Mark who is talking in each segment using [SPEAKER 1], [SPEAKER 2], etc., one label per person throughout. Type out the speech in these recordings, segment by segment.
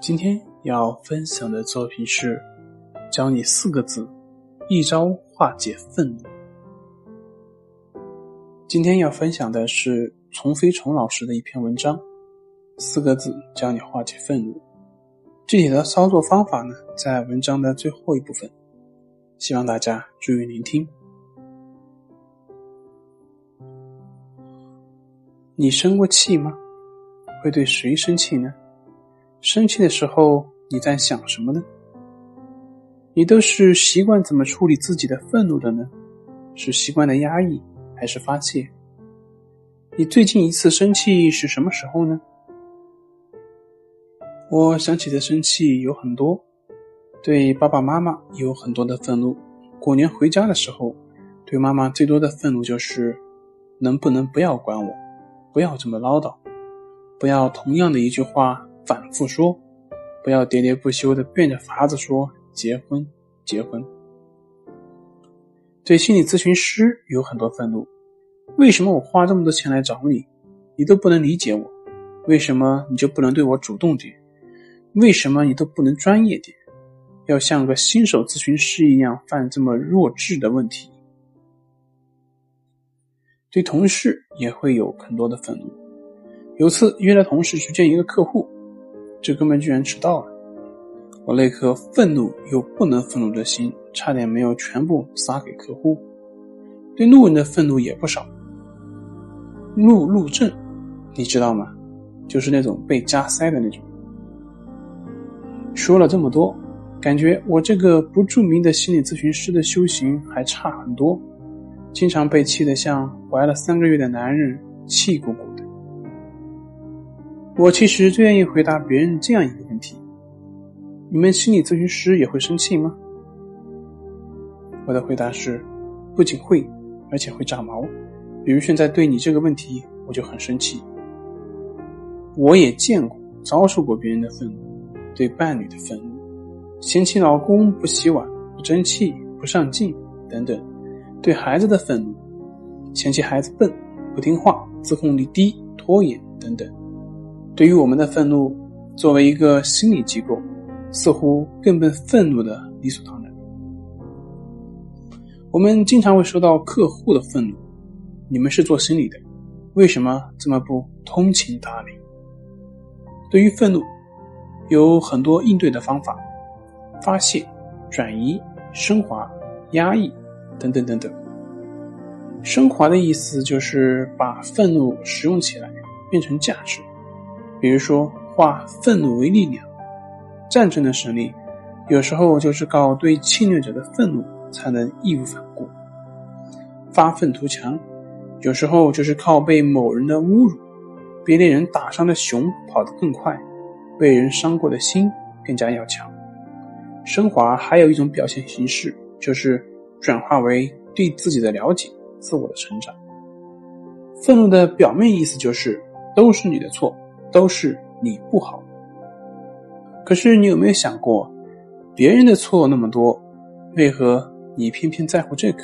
[SPEAKER 1] 今天要分享的作品是教你四个字，一招化解愤怒。今天要分享的是丛飞虫老师的一篇文章，四个字教你化解愤怒。具体的操作方法呢，在文章的最后一部分，希望大家注意聆听。你生过气吗？会对谁生气呢？生气的时候，你在想什么呢？你都是习惯怎么处理自己的愤怒的呢？是习惯的压抑，还是发泄？你最近一次生气是什么时候呢？我想起的生气有很多，对爸爸妈妈有很多的愤怒。过年回家的时候，对妈妈最多的愤怒就是：能不能不要管我，不要这么唠叨，不要同样的一句话。反复说，不要喋喋不休的变着法子说结婚，结婚。对心理咨询师有很多愤怒，为什么我花这么多钱来找你，你都不能理解我？为什么你就不能对我主动点？为什么你都不能专业点？要像个新手咨询师一样犯这么弱智的问题？对同事也会有很多的愤怒。有次约了同事去见一个客户。这哥们居然迟到了，我那颗愤怒又不能愤怒的心，差点没有全部撒给客户。对路人的愤怒也不少，路怒症，你知道吗？就是那种被加塞的那种。说了这么多，感觉我这个不著名的心理咨询师的修行还差很多，经常被气得像怀了三个月的男人，气鼓鼓。我其实最愿意回答别人这样一个问题：你们心理咨询师也会生气吗？我的回答是，不仅会，而且会炸毛。比如现在对你这个问题，我就很生气。我也见过、遭受过别人的愤怒，对伴侣的愤怒，嫌弃老公不洗碗、不争气、不上进等等；对孩子的愤怒，嫌弃孩子笨、不听话、自控力低、拖延等等。对于我们的愤怒，作为一个心理机构，似乎更被愤怒的理所当然。我们经常会收到客户的愤怒，你们是做心理的，为什么这么不通情达理？对于愤怒，有很多应对的方法：发泄、转移、升华、压抑等等等等。升华的意思就是把愤怒使用起来，变成价值。比如说，化愤怒为力量。战争的胜利，有时候就是靠对侵略者的愤怒才能义无反顾。发愤图强，有时候就是靠被某人的侮辱。被猎人打伤的熊跑得更快，被人伤过的心更加要强。升华还有一种表现形式，就是转化为对自己的了解、自我的成长。愤怒的表面意思就是都是你的错。都是你不好，可是你有没有想过，别人的错那么多，为何你偏偏在乎这个？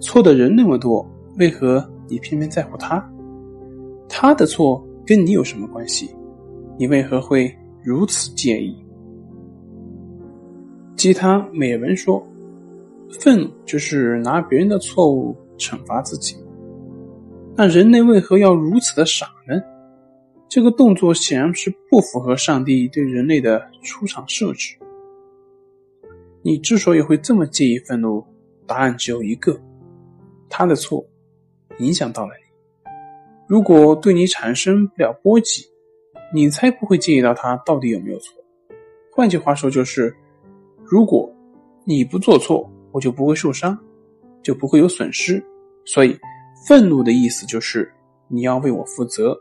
[SPEAKER 1] 错的人那么多，为何你偏偏在乎他？他的错跟你有什么关系？你为何会如此介意？鸡汤美文说，愤怒就是拿别人的错误惩罚自己。那人类为何要如此的傻呢？这个动作显然是不符合上帝对人类的出场设置。你之所以会这么介意愤怒，答案只有一个：他的错影响到了你。如果对你产生不了波及，你才不会介意到他到底有没有错。换句话说，就是如果你不做错，我就不会受伤，就不会有损失。所以，愤怒的意思就是你要为我负责。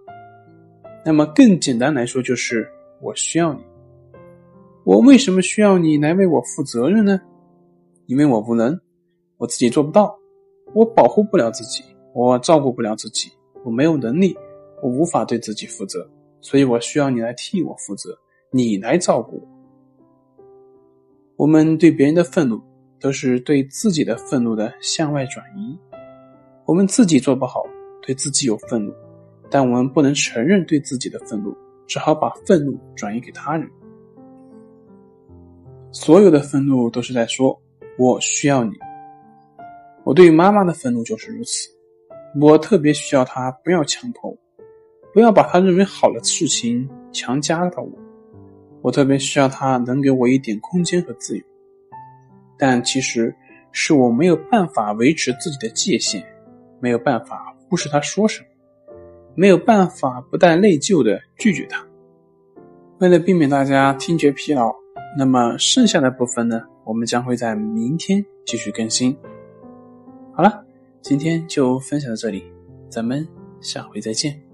[SPEAKER 1] 那么更简单来说，就是我需要你。我为什么需要你来为我负责任呢？因为我无能，我自己做不到，我保护不了自己，我照顾不了自己，我没有能力，我无法对自己负责，所以我需要你来替我负责，你来照顾我。我们对别人的愤怒，都是对自己的愤怒的向外转移。我们自己做不好，对自己有愤怒，但我们不能承认对自己的愤怒，只好把愤怒转移给他人。所有的愤怒都是在说“我需要你”。我对妈妈的愤怒就是如此，我特别需要她不要强迫我，不要把她认为好的事情强加到我。我特别需要她能给我一点空间和自由，但其实是我没有办法维持自己的界限，没有办法忽视她说什么，没有办法不带内疚的拒绝他。为了避免大家听觉疲劳，那么剩下的部分呢，我们将会在明天继续更新。好了，今天就分享到这里，咱们下回再见。